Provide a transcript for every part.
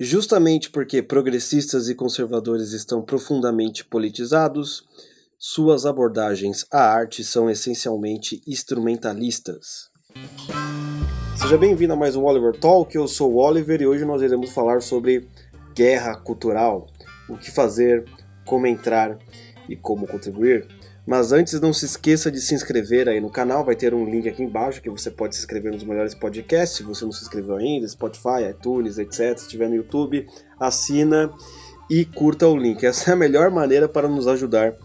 Justamente porque progressistas e conservadores estão profundamente politizados, suas abordagens à arte são essencialmente instrumentalistas. Seja bem-vindo a mais um Oliver Talk, eu sou o Oliver e hoje nós iremos falar sobre guerra cultural, o que fazer, como entrar e como contribuir. Mas antes, não se esqueça de se inscrever aí no canal, vai ter um link aqui embaixo que você pode se inscrever nos melhores podcasts, se você não se inscreveu ainda, Spotify, iTunes, etc. Se estiver no YouTube, assina e curta o link. Essa é a melhor maneira para nos ajudar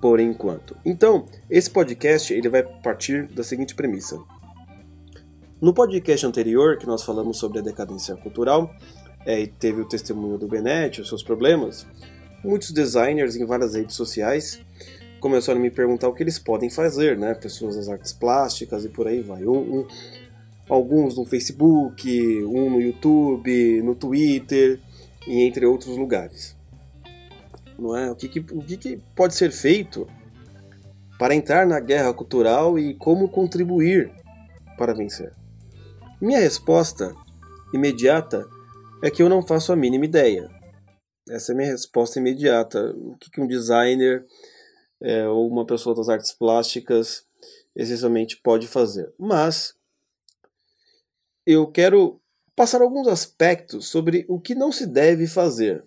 por enquanto. Então, esse podcast ele vai partir da seguinte premissa. No podcast anterior, que nós falamos sobre a decadência cultural, é, e teve o testemunho do Benetti, os seus problemas, muitos designers em várias redes sociais começaram a me perguntar o que eles podem fazer, né? Pessoas das artes plásticas e por aí vai. Um, um, alguns no Facebook, um no YouTube, no Twitter e entre outros lugares. Não é? O que, que o que, que pode ser feito para entrar na guerra cultural e como contribuir para vencer? Minha resposta imediata é que eu não faço a mínima ideia. Essa é a minha resposta imediata. O que, que um designer é, ou uma pessoa das artes plásticas essencialmente pode fazer. Mas eu quero passar alguns aspectos sobre o que não se deve fazer.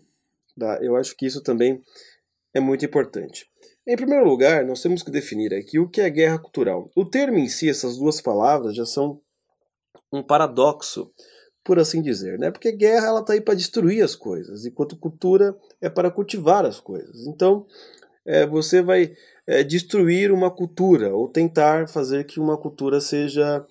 Tá? Eu acho que isso também é muito importante. Em primeiro lugar, nós temos que definir aqui o que é guerra cultural. O termo em si, essas duas palavras, já são um paradoxo, por assim dizer, né? Porque guerra ela está aí para destruir as coisas, enquanto cultura é para cultivar as coisas. Então, é, você vai é, destruir uma cultura ou tentar fazer que uma cultura seja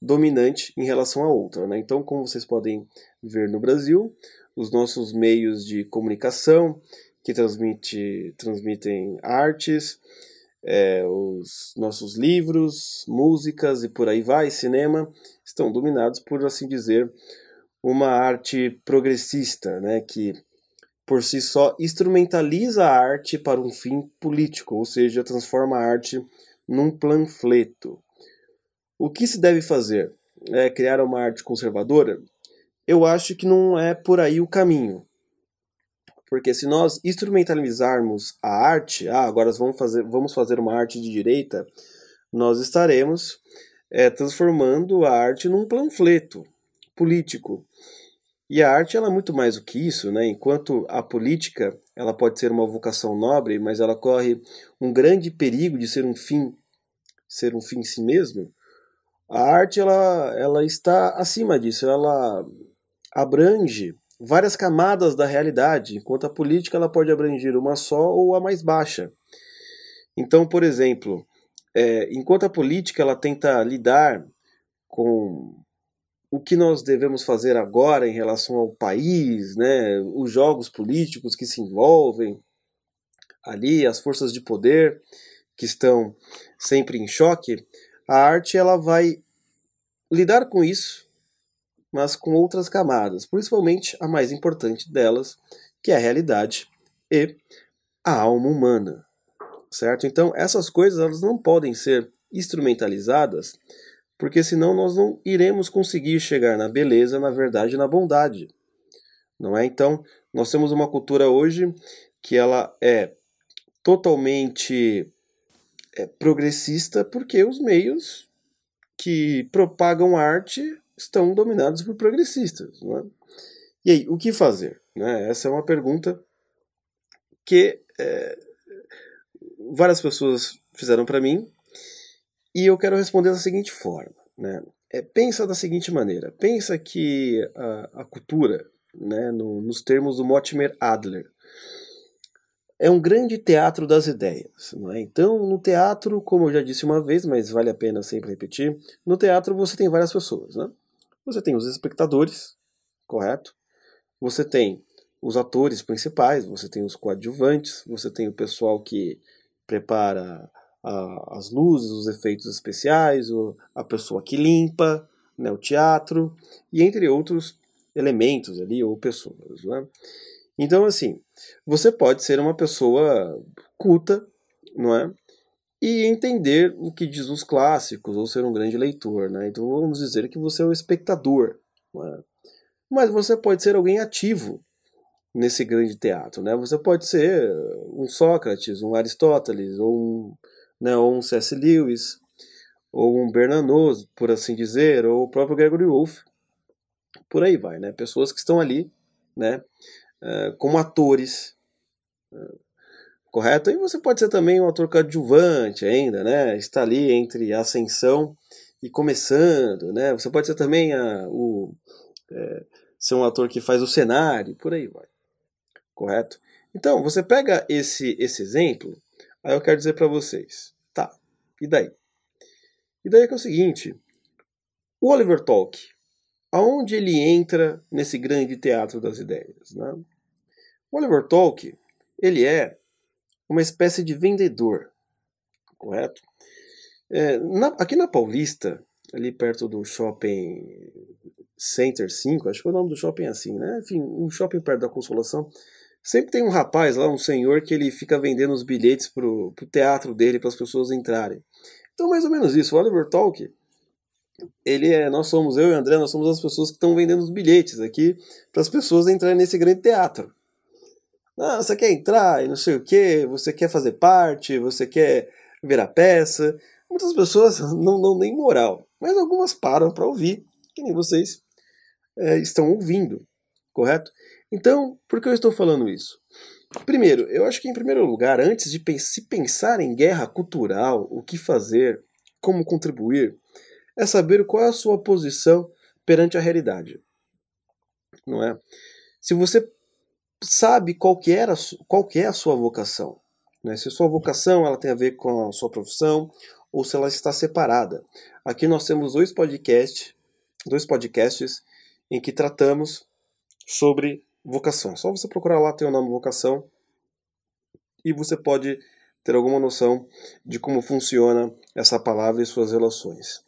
dominante em relação a outra. Né? Então, como vocês podem ver no Brasil, os nossos meios de comunicação que transmite, transmitem artes, é, os nossos livros, músicas e por aí vai, cinema, estão dominados por assim dizer uma arte progressista, né, que por si só, instrumentaliza a arte para um fim político, ou seja, transforma a arte num panfleto. O que se deve fazer? É criar uma arte conservadora? Eu acho que não é por aí o caminho. Porque se nós instrumentalizarmos a arte, ah, agora vamos fazer, vamos fazer uma arte de direita, nós estaremos é, transformando a arte num panfleto político. E a arte ela é muito mais do que isso, né? Enquanto a política ela pode ser uma vocação nobre, mas ela corre um grande perigo de ser um fim, ser um fim em si mesmo. A arte ela, ela está acima disso, ela abrange várias camadas da realidade, enquanto a política ela pode abranger uma só ou a mais baixa. Então, por exemplo, é, enquanto a política ela tenta lidar com o que nós devemos fazer agora em relação ao país, né, os jogos políticos que se envolvem ali, as forças de poder que estão sempre em choque, a arte ela vai lidar com isso, mas com outras camadas, principalmente a mais importante delas, que é a realidade e a alma humana, certo? Então essas coisas elas não podem ser instrumentalizadas porque senão nós não iremos conseguir chegar na beleza, na verdade na bondade. Não é? Então, nós temos uma cultura hoje que ela é totalmente é, progressista porque os meios que propagam arte estão dominados por progressistas. Não é? E aí, o que fazer? Né? Essa é uma pergunta que é, várias pessoas fizeram para mim e eu quero responder da seguinte forma. Né? É, pensa da seguinte maneira: pensa que a, a cultura, né, no, nos termos do Mortimer Adler, é um grande teatro das ideias. Não é? Então, no teatro, como eu já disse uma vez, mas vale a pena sempre repetir, no teatro você tem várias pessoas. Né? Você tem os espectadores, correto? Você tem os atores principais, você tem os coadjuvantes, você tem o pessoal que prepara a, as luzes, os efeitos especiais, o, a pessoa que limpa, né, o teatro, e entre outros elementos ali, ou pessoas. Né? Então, assim, você pode ser uma pessoa culta, não é? E entender o que diz os clássicos, ou ser um grande leitor, né? Então vamos dizer que você é um espectador, é? mas você pode ser alguém ativo nesse grande teatro, né? Você pode ser um Sócrates, um Aristóteles, ou um, né, ou um C.S. Lewis, ou um Bernanos, por assim dizer, ou o próprio Gregory Wolfe. Por aí vai, né? Pessoas que estão ali, né, uh, como atores, uh, correto? E você pode ser também um ator coadjuvante ainda, né? Está ali entre ascensão e começando, né? Você pode ser também a, o é, ser um ator que faz o cenário, por aí vai, correto? Então você pega esse esse exemplo, aí eu quero dizer para vocês, tá? E daí? E daí é que é o seguinte, o Oliver Talk, aonde ele entra nesse grande teatro das ideias, né? O Oliver Talk, ele é uma espécie de vendedor, correto? É, na, aqui na Paulista, ali perto do shopping Center 5, acho que o nome do shopping é assim, né? Enfim, um shopping perto da Consolação. Sempre tem um rapaz lá, um senhor, que ele fica vendendo os bilhetes pro, pro teatro dele, para as pessoas entrarem. Então, mais ou menos isso. O Oliver Talk, ele é, nós somos, eu e o André, nós somos as pessoas que estão vendendo os bilhetes aqui para as pessoas entrarem nesse grande teatro. Ah, você quer entrar e não sei o que, você quer fazer parte, você quer ver a peça. Muitas pessoas não dão nem moral, mas algumas param para ouvir, que nem vocês é, estão ouvindo, correto? Então, por que eu estou falando isso? Primeiro, eu acho que em primeiro lugar, antes de se pensar em guerra cultural, o que fazer, como contribuir, é saber qual é a sua posição perante a realidade. Não é? Se você sabe qual que, era, qual que é a sua vocação. Né? Se a sua vocação ela tem a ver com a sua profissão ou se ela está separada. Aqui nós temos dois podcasts, dois podcasts em que tratamos sobre vocação. Só você procurar lá, tem o nome vocação e você pode ter alguma noção de como funciona essa palavra e suas relações.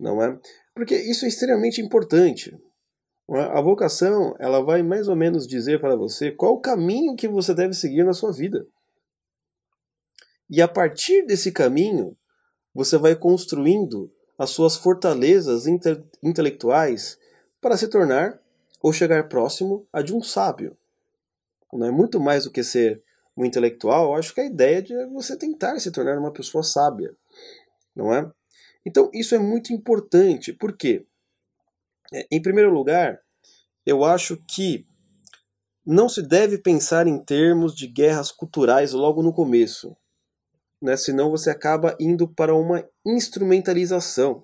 Não é? Porque isso é extremamente importante. A vocação, ela vai mais ou menos dizer para você qual o caminho que você deve seguir na sua vida. E a partir desse caminho, você vai construindo as suas fortalezas inte intelectuais para se tornar ou chegar próximo a de um sábio. Não é muito mais do que ser um intelectual, eu acho que a ideia de você tentar se tornar uma pessoa sábia, não é? Então isso é muito importante, por quê? É, em primeiro lugar, eu acho que não se deve pensar em termos de guerras culturais logo no começo, né? senão você acaba indo para uma instrumentalização.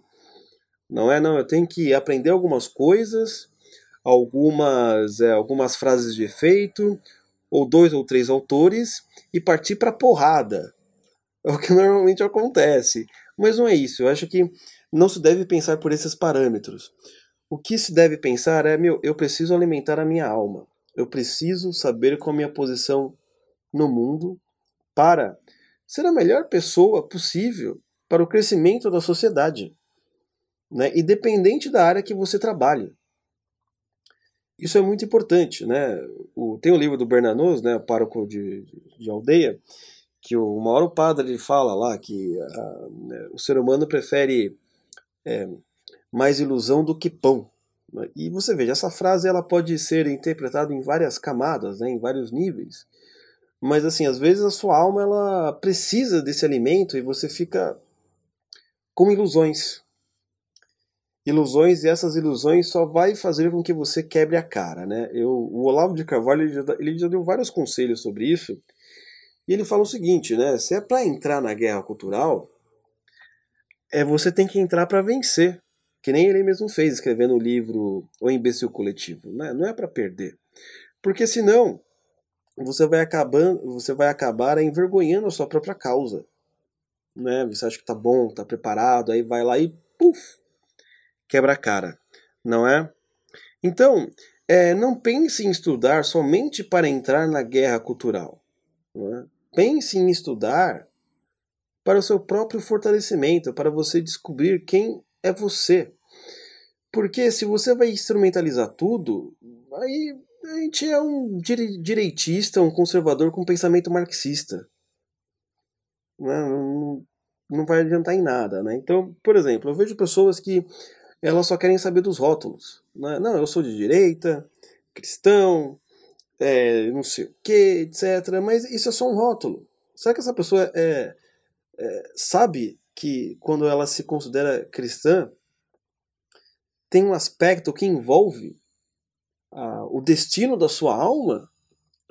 Não é, não, eu tenho que aprender algumas coisas, algumas, é, algumas frases de efeito, ou dois ou três autores, e partir para porrada. É o que normalmente acontece. Mas não é isso, eu acho que não se deve pensar por esses parâmetros. O que se deve pensar é, meu, eu preciso alimentar a minha alma. Eu preciso saber qual a minha posição no mundo para ser a melhor pessoa possível para o crescimento da sociedade, né? independente da área que você trabalhe. Isso é muito importante. Né? O, tem o livro do Bernanos, né, pároco de, de aldeia, que o, uma hora o padre fala lá que a, né, o ser humano prefere é, mais ilusão do que pão. E você veja, essa frase ela pode ser interpretada em várias camadas, né, em vários níveis. Mas assim, às vezes a sua alma ela precisa desse alimento e você fica com ilusões. Ilusões e essas ilusões só vai fazer com que você quebre a cara, né? Eu, o Olavo de Carvalho ele já, ele já deu vários conselhos sobre isso. E ele fala o seguinte, né? Se é para entrar na guerra cultural, é você tem que entrar para vencer que nem ele mesmo fez escrevendo o livro O Imbecil Coletivo. Né? Não é para perder. Porque senão você vai, acabando, você vai acabar envergonhando a sua própria causa. Né? Você acha que tá bom, tá preparado, aí vai lá e puf, quebra a cara. Não é? Então, é, não pense em estudar somente para entrar na guerra cultural. É? Pense em estudar para o seu próprio fortalecimento, para você descobrir quem é você. Porque se você vai instrumentalizar tudo, aí a gente é um direitista, um conservador com pensamento marxista. Não, não, não vai adiantar em nada, né? Então, por exemplo, eu vejo pessoas que elas só querem saber dos rótulos. Né? Não, eu sou de direita, cristão, é, não sei o que, etc. Mas isso é só um rótulo. Será que essa pessoa é, é, sabe que quando ela se considera cristã, tem um aspecto que envolve ah, o destino da sua alma?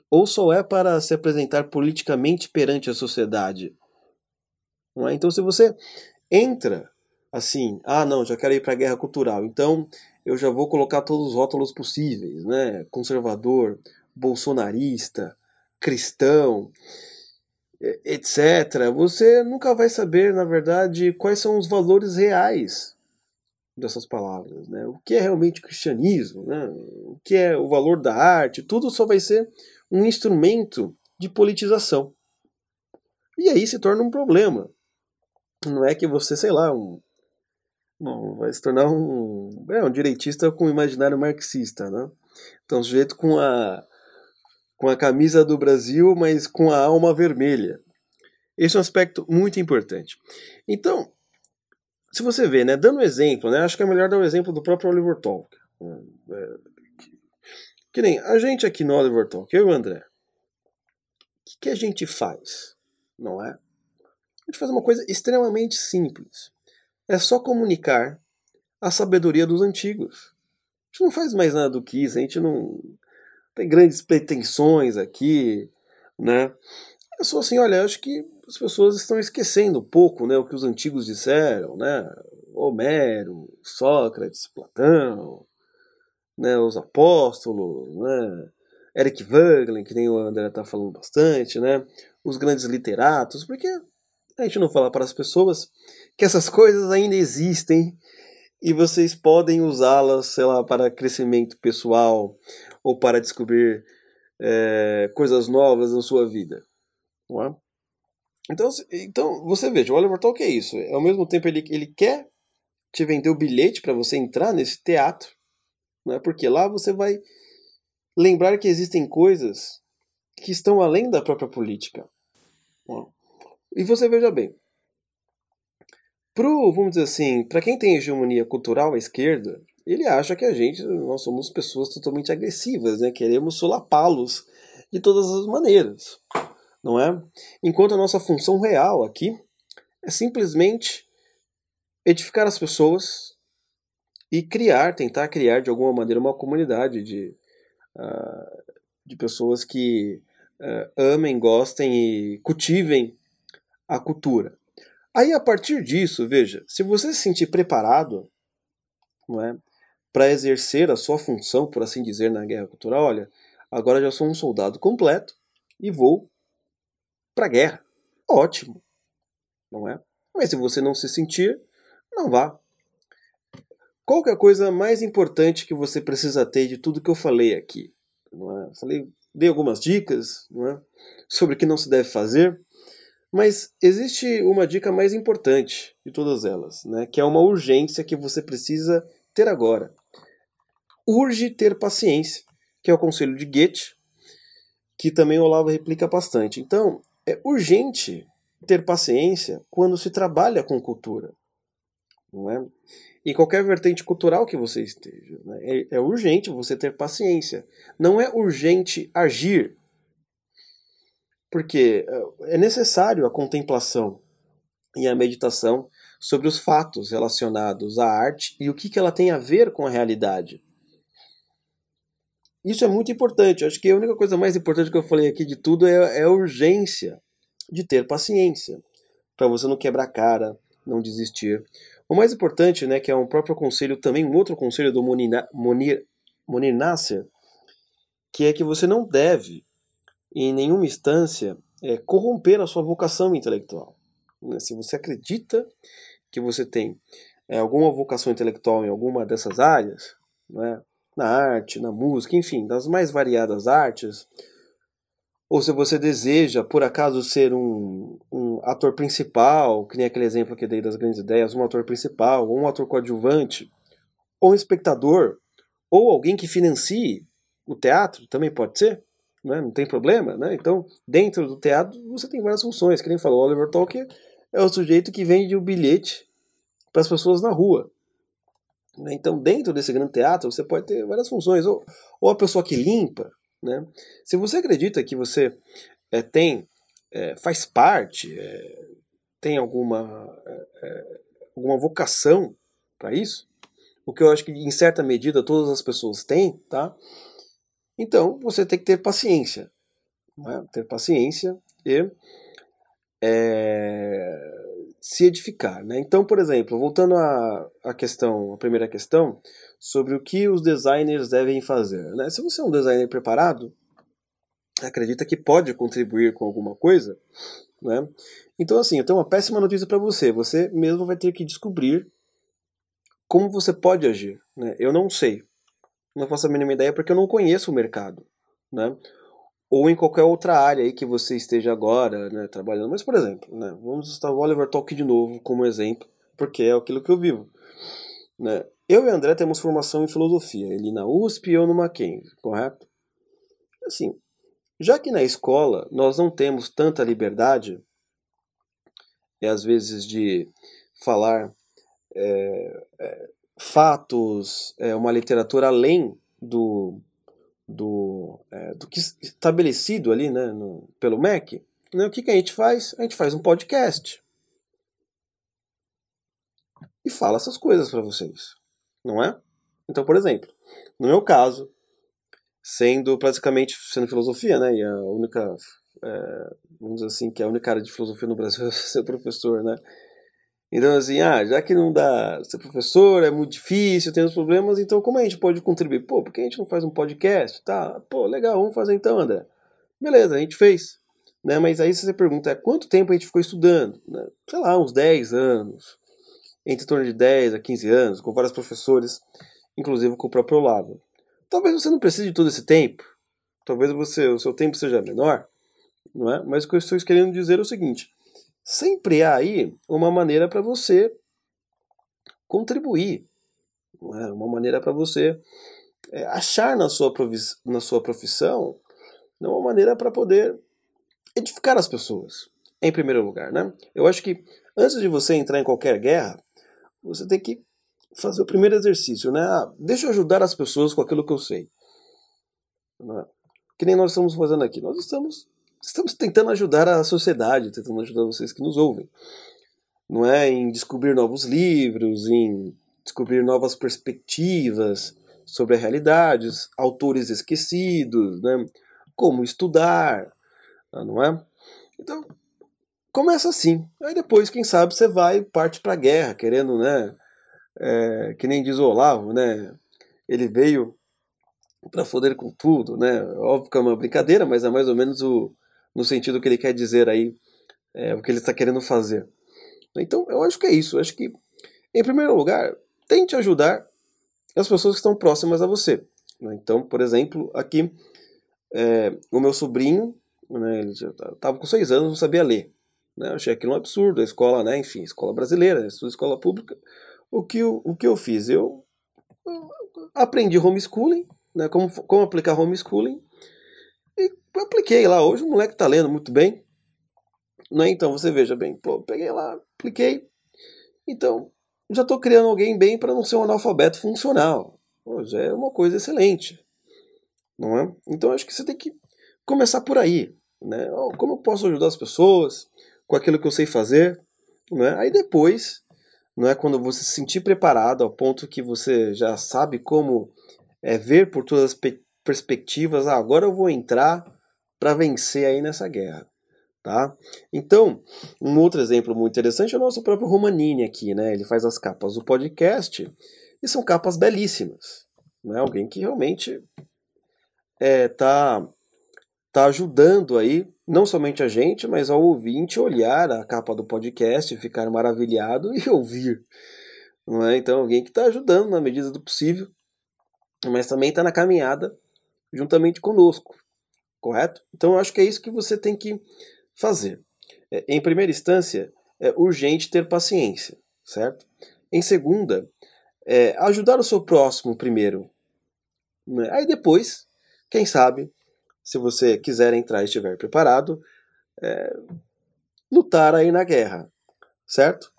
Ou só é para se apresentar politicamente perante a sociedade? É? Então, se você entra assim, ah, não, já quero ir para a guerra cultural, então eu já vou colocar todos os rótulos possíveis, né? Conservador, bolsonarista, cristão, etc. Você nunca vai saber, na verdade, quais são os valores reais dessas palavras, né? O que é realmente cristianismo, né? O que é o valor da arte? Tudo só vai ser um instrumento de politização. E aí se torna um problema. Não é que você, sei lá, um, não, vai se tornar um, é, um direitista com imaginário marxista, né? Então, um sujeito com a, com a camisa do Brasil, mas com a alma vermelha. Esse é um aspecto muito importante. Então, se você vê, né, dando um exemplo, né, acho que é melhor dar o um exemplo do próprio Oliver Talk. Né, é, que nem a gente aqui no Oliver Talk, eu e o André, o que, que a gente faz? Não é? A gente faz uma coisa extremamente simples. É só comunicar a sabedoria dos antigos. A gente não faz mais nada do que isso, a gente não tem grandes pretensões aqui, né? É só assim, olha, acho que as pessoas estão esquecendo um pouco né, o que os antigos disseram, né? Homero, Sócrates, Platão, né, os apóstolos, né? Eric Wagner, que nem o André está falando bastante, né? Os grandes literatos, porque a gente não fala para as pessoas que essas coisas ainda existem e vocês podem usá-las, sei lá, para crescimento pessoal ou para descobrir é, coisas novas na sua vida. Não é? Então, então você veja, o Oliver Talk é isso. Ao mesmo tempo, ele, ele quer te vender o bilhete para você entrar nesse teatro, né? porque lá você vai lembrar que existem coisas que estão além da própria política. E você veja bem, pro, vamos dizer assim, para quem tem hegemonia cultural à esquerda, ele acha que a gente, nós somos pessoas totalmente agressivas, né? Queremos solapá-los de todas as maneiras não é? Enquanto a nossa função real aqui é simplesmente edificar as pessoas e criar, tentar criar de alguma maneira uma comunidade de, uh, de pessoas que uh, amem, gostem e cultivem a cultura. Aí a partir disso, veja, se você se sentir preparado, não é, para exercer a sua função, por assim dizer, na guerra cultural, olha, agora já sou um soldado completo e vou para a guerra. Ótimo, não é? Mas se você não se sentir, não vá. Qual que é a coisa mais importante que você precisa ter de tudo que eu falei aqui? Não é? Falei, dei algumas dicas não é? sobre o que não se deve fazer, mas existe uma dica mais importante de todas elas, né? que é uma urgência que você precisa ter agora. Urge ter paciência, que é o conselho de Goethe, que também o Olavo replica bastante. Então, é urgente ter paciência quando se trabalha com cultura. Não é? Em qualquer vertente cultural que você esteja. Né? É, é urgente você ter paciência. Não é urgente agir. Porque é, é necessário a contemplação e a meditação sobre os fatos relacionados à arte e o que, que ela tem a ver com a realidade. Isso é muito importante. Eu acho que a única coisa mais importante que eu falei aqui de tudo é, é a urgência de ter paciência, para você não quebrar a cara, não desistir. O mais importante, né, que é um próprio conselho, também um outro conselho do Monir, Monir, Monir Nasser, que é que você não deve, em nenhuma instância, é, corromper a sua vocação intelectual. Se você acredita que você tem é, alguma vocação intelectual em alguma dessas áreas, né, na arte, na música, enfim, das mais variadas artes, ou se você deseja, por acaso, ser um, um ator principal, que nem aquele exemplo que dei das grandes ideias, um ator principal, ou um ator coadjuvante, ou um espectador, ou alguém que financie o teatro, também pode ser, né? não tem problema. Né? Então, dentro do teatro, você tem várias funções, que nem falou, Oliver Tolkien é o sujeito que vende o bilhete para as pessoas na rua. Né? Então, dentro desse grande teatro, você pode ter várias funções. Ou, ou a pessoa que limpa. Né? Se você acredita que você é, tem, é, faz parte, é, tem alguma, alguma vocação para isso, o que eu acho que em certa medida todas as pessoas têm, tá? Então você tem que ter paciência, né? ter paciência e é, se edificar. Né? Então, por exemplo, voltando à, à questão, a primeira questão, sobre o que os designers devem fazer. Né? Se você é um designer preparado, acredita que pode contribuir com alguma coisa, né? Então, assim, eu tenho uma péssima notícia para você. Você mesmo vai ter que descobrir como você pode agir. Né? Eu não sei. Não faço a mínima ideia porque eu não conheço o mercado. Né? ou em qualquer outra área aí que você esteja agora né, trabalhando. Mas, por exemplo, né, vamos usar o Oliver Talk de novo como exemplo, porque é aquilo que eu vivo. Né? Eu e André temos formação em filosofia, ele na USP e eu no Mackenzie, correto? Assim, já que na escola nós não temos tanta liberdade, e às vezes de falar é, é, fatos, é, uma literatura além do, do, é, do que estabelecido ali né, no, pelo MEC, né, o que, que a gente faz? A gente faz um podcast e fala essas coisas para vocês, não é? Então, por exemplo, no meu caso, sendo praticamente sendo filosofia, né, e a única, é, vamos dizer assim, que é a única área de filosofia no Brasil é ser professor, né, então, assim, ah, já que não dá ser professor, é muito difícil, tem os problemas, então como a gente pode contribuir? Pô, por que a gente não faz um podcast? Tá, pô, legal, vamos fazer então, André. Beleza, a gente fez. Né? Mas aí você pergunta, é, quanto tempo a gente ficou estudando? Né? Sei lá, uns 10 anos. Entre torno de 10 a 15 anos, com vários professores, inclusive com o próprio Olavo. Talvez você não precise de todo esse tempo. Talvez você, o seu tempo seja menor. Não é? Mas o que eu estou querendo dizer é o seguinte sempre há aí uma maneira para você contribuir, é? uma maneira para você é, achar na sua, na sua profissão uma maneira para poder edificar as pessoas, em primeiro lugar. Né? Eu acho que antes de você entrar em qualquer guerra, você tem que fazer o primeiro exercício, né? Ah, deixa eu ajudar as pessoas com aquilo que eu sei. É? Que nem nós estamos fazendo aqui. Nós estamos estamos tentando ajudar a sociedade, tentando ajudar vocês que nos ouvem. Não é em descobrir novos livros, em descobrir novas perspectivas sobre a realidade, autores esquecidos, né? como estudar, não é? Então, começa assim. Aí depois, quem sabe, você vai parte para a guerra, querendo, né? É, que nem diz o Olavo, né? Ele veio para foder com tudo, né? Óbvio que é uma brincadeira, mas é mais ou menos o, no sentido que ele quer dizer aí, é, o que ele está querendo fazer. Então, eu acho que é isso. Eu acho que, em primeiro lugar, tente ajudar as pessoas que estão próximas a você. Né? Então, por exemplo, aqui, é, o meu sobrinho, né, ele estava com seis anos, não sabia ler. Né? Eu achei aquilo um absurdo, a escola, né, enfim, escola brasileira, escola pública. O que, eu, o que eu fiz? Eu, aprendi homeschooling, né, como, como aplicar homeschooling, eu apliquei lá. Hoje o moleque tá lendo muito bem. Né? Então você veja bem, pô, peguei lá, apliquei. Então, já estou criando alguém bem para não ser um analfabeto funcional. Já é uma coisa excelente. Não é? Então acho que você tem que começar por aí. Né? Como eu posso ajudar as pessoas com aquilo que eu sei fazer? Né? Aí depois, não é quando você se sentir preparado ao ponto que você já sabe como é, ver por todas as perspectivas, ah, agora eu vou entrar para vencer aí nessa guerra. Tá? Então, um outro exemplo muito interessante é o nosso próprio Romanini aqui, né? Ele faz as capas do podcast e são capas belíssimas, né? Alguém que realmente é, tá, tá ajudando aí, não somente a gente, mas ao ouvinte olhar a capa do podcast, ficar maravilhado e ouvir, não é? Então, alguém que está ajudando na medida do possível, mas também está na caminhada juntamente conosco, correto? Então eu acho que é isso que você tem que fazer. É, em primeira instância, é urgente ter paciência, certo? Em segunda, é ajudar o seu próximo primeiro. Né? Aí depois, quem sabe, se você quiser entrar e estiver preparado, é, lutar aí na guerra, certo?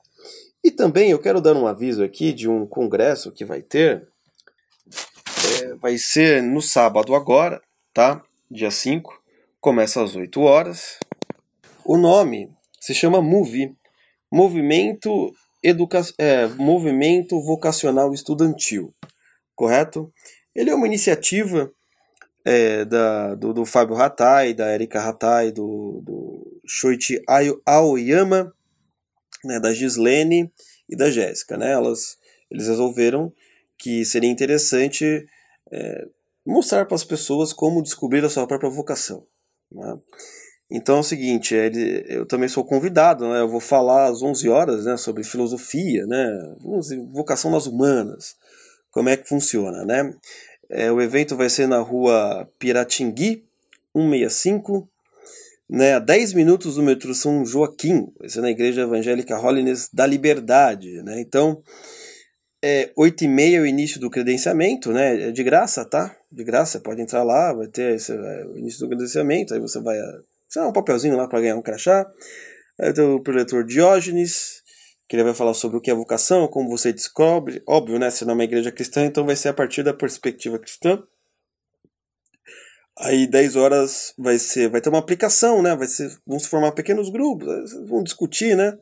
E também eu quero dar um aviso aqui de um congresso que vai ter. É, vai ser no sábado agora, tá? Dia 5. Começa às 8 horas. O nome se chama MOVE Movimento, Educa é, Movimento Vocacional Estudantil. Correto? Ele é uma iniciativa é, da, do, do Fábio Hattai, da Erika Hattai, do, do Shoichi Aoyama, né, da Gislene e da Jéssica. Né? Elas, eles resolveram que seria interessante é, mostrar para as pessoas como descobrir a sua própria vocação. Né? Então é o seguinte, ele, eu também sou convidado, né? eu vou falar às 11 horas né, sobre filosofia, né? vocação nas humanas, como é que funciona. Né? É, o evento vai ser na rua Piratingui, 165, né, a 10 minutos do metrô São Joaquim, vai ser na Igreja Evangélica Holiness da Liberdade. Né? Então, é, 8 e meia é o início do credenciamento, né? É de graça, tá? De graça, pode entrar lá, vai ter esse, é, o início do credenciamento, aí você vai. Você dá um papelzinho lá para ganhar um crachá. Aí tem o preletor Diógenes, que ele vai falar sobre o que é vocação, como você descobre. Óbvio, né? Se não é uma igreja cristã, então vai ser a partir da perspectiva cristã. Aí 10 horas vai ser, vai ter uma aplicação, né? Vai ser, vão se formar pequenos grupos, vão discutir, né?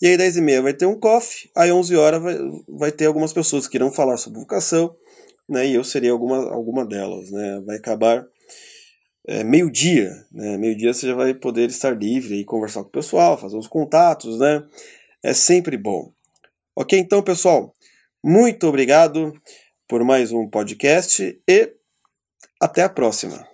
E aí 10 e meia vai ter um coffee, aí 11 horas vai, vai ter algumas pessoas que irão falar sobre vocação, né? E eu seria alguma, alguma delas, né? Vai acabar é, meio-dia, né? Meio-dia você já vai poder estar livre e conversar com o pessoal, fazer uns contatos, né? É sempre bom. Ok, então, pessoal, muito obrigado por mais um podcast e até a próxima.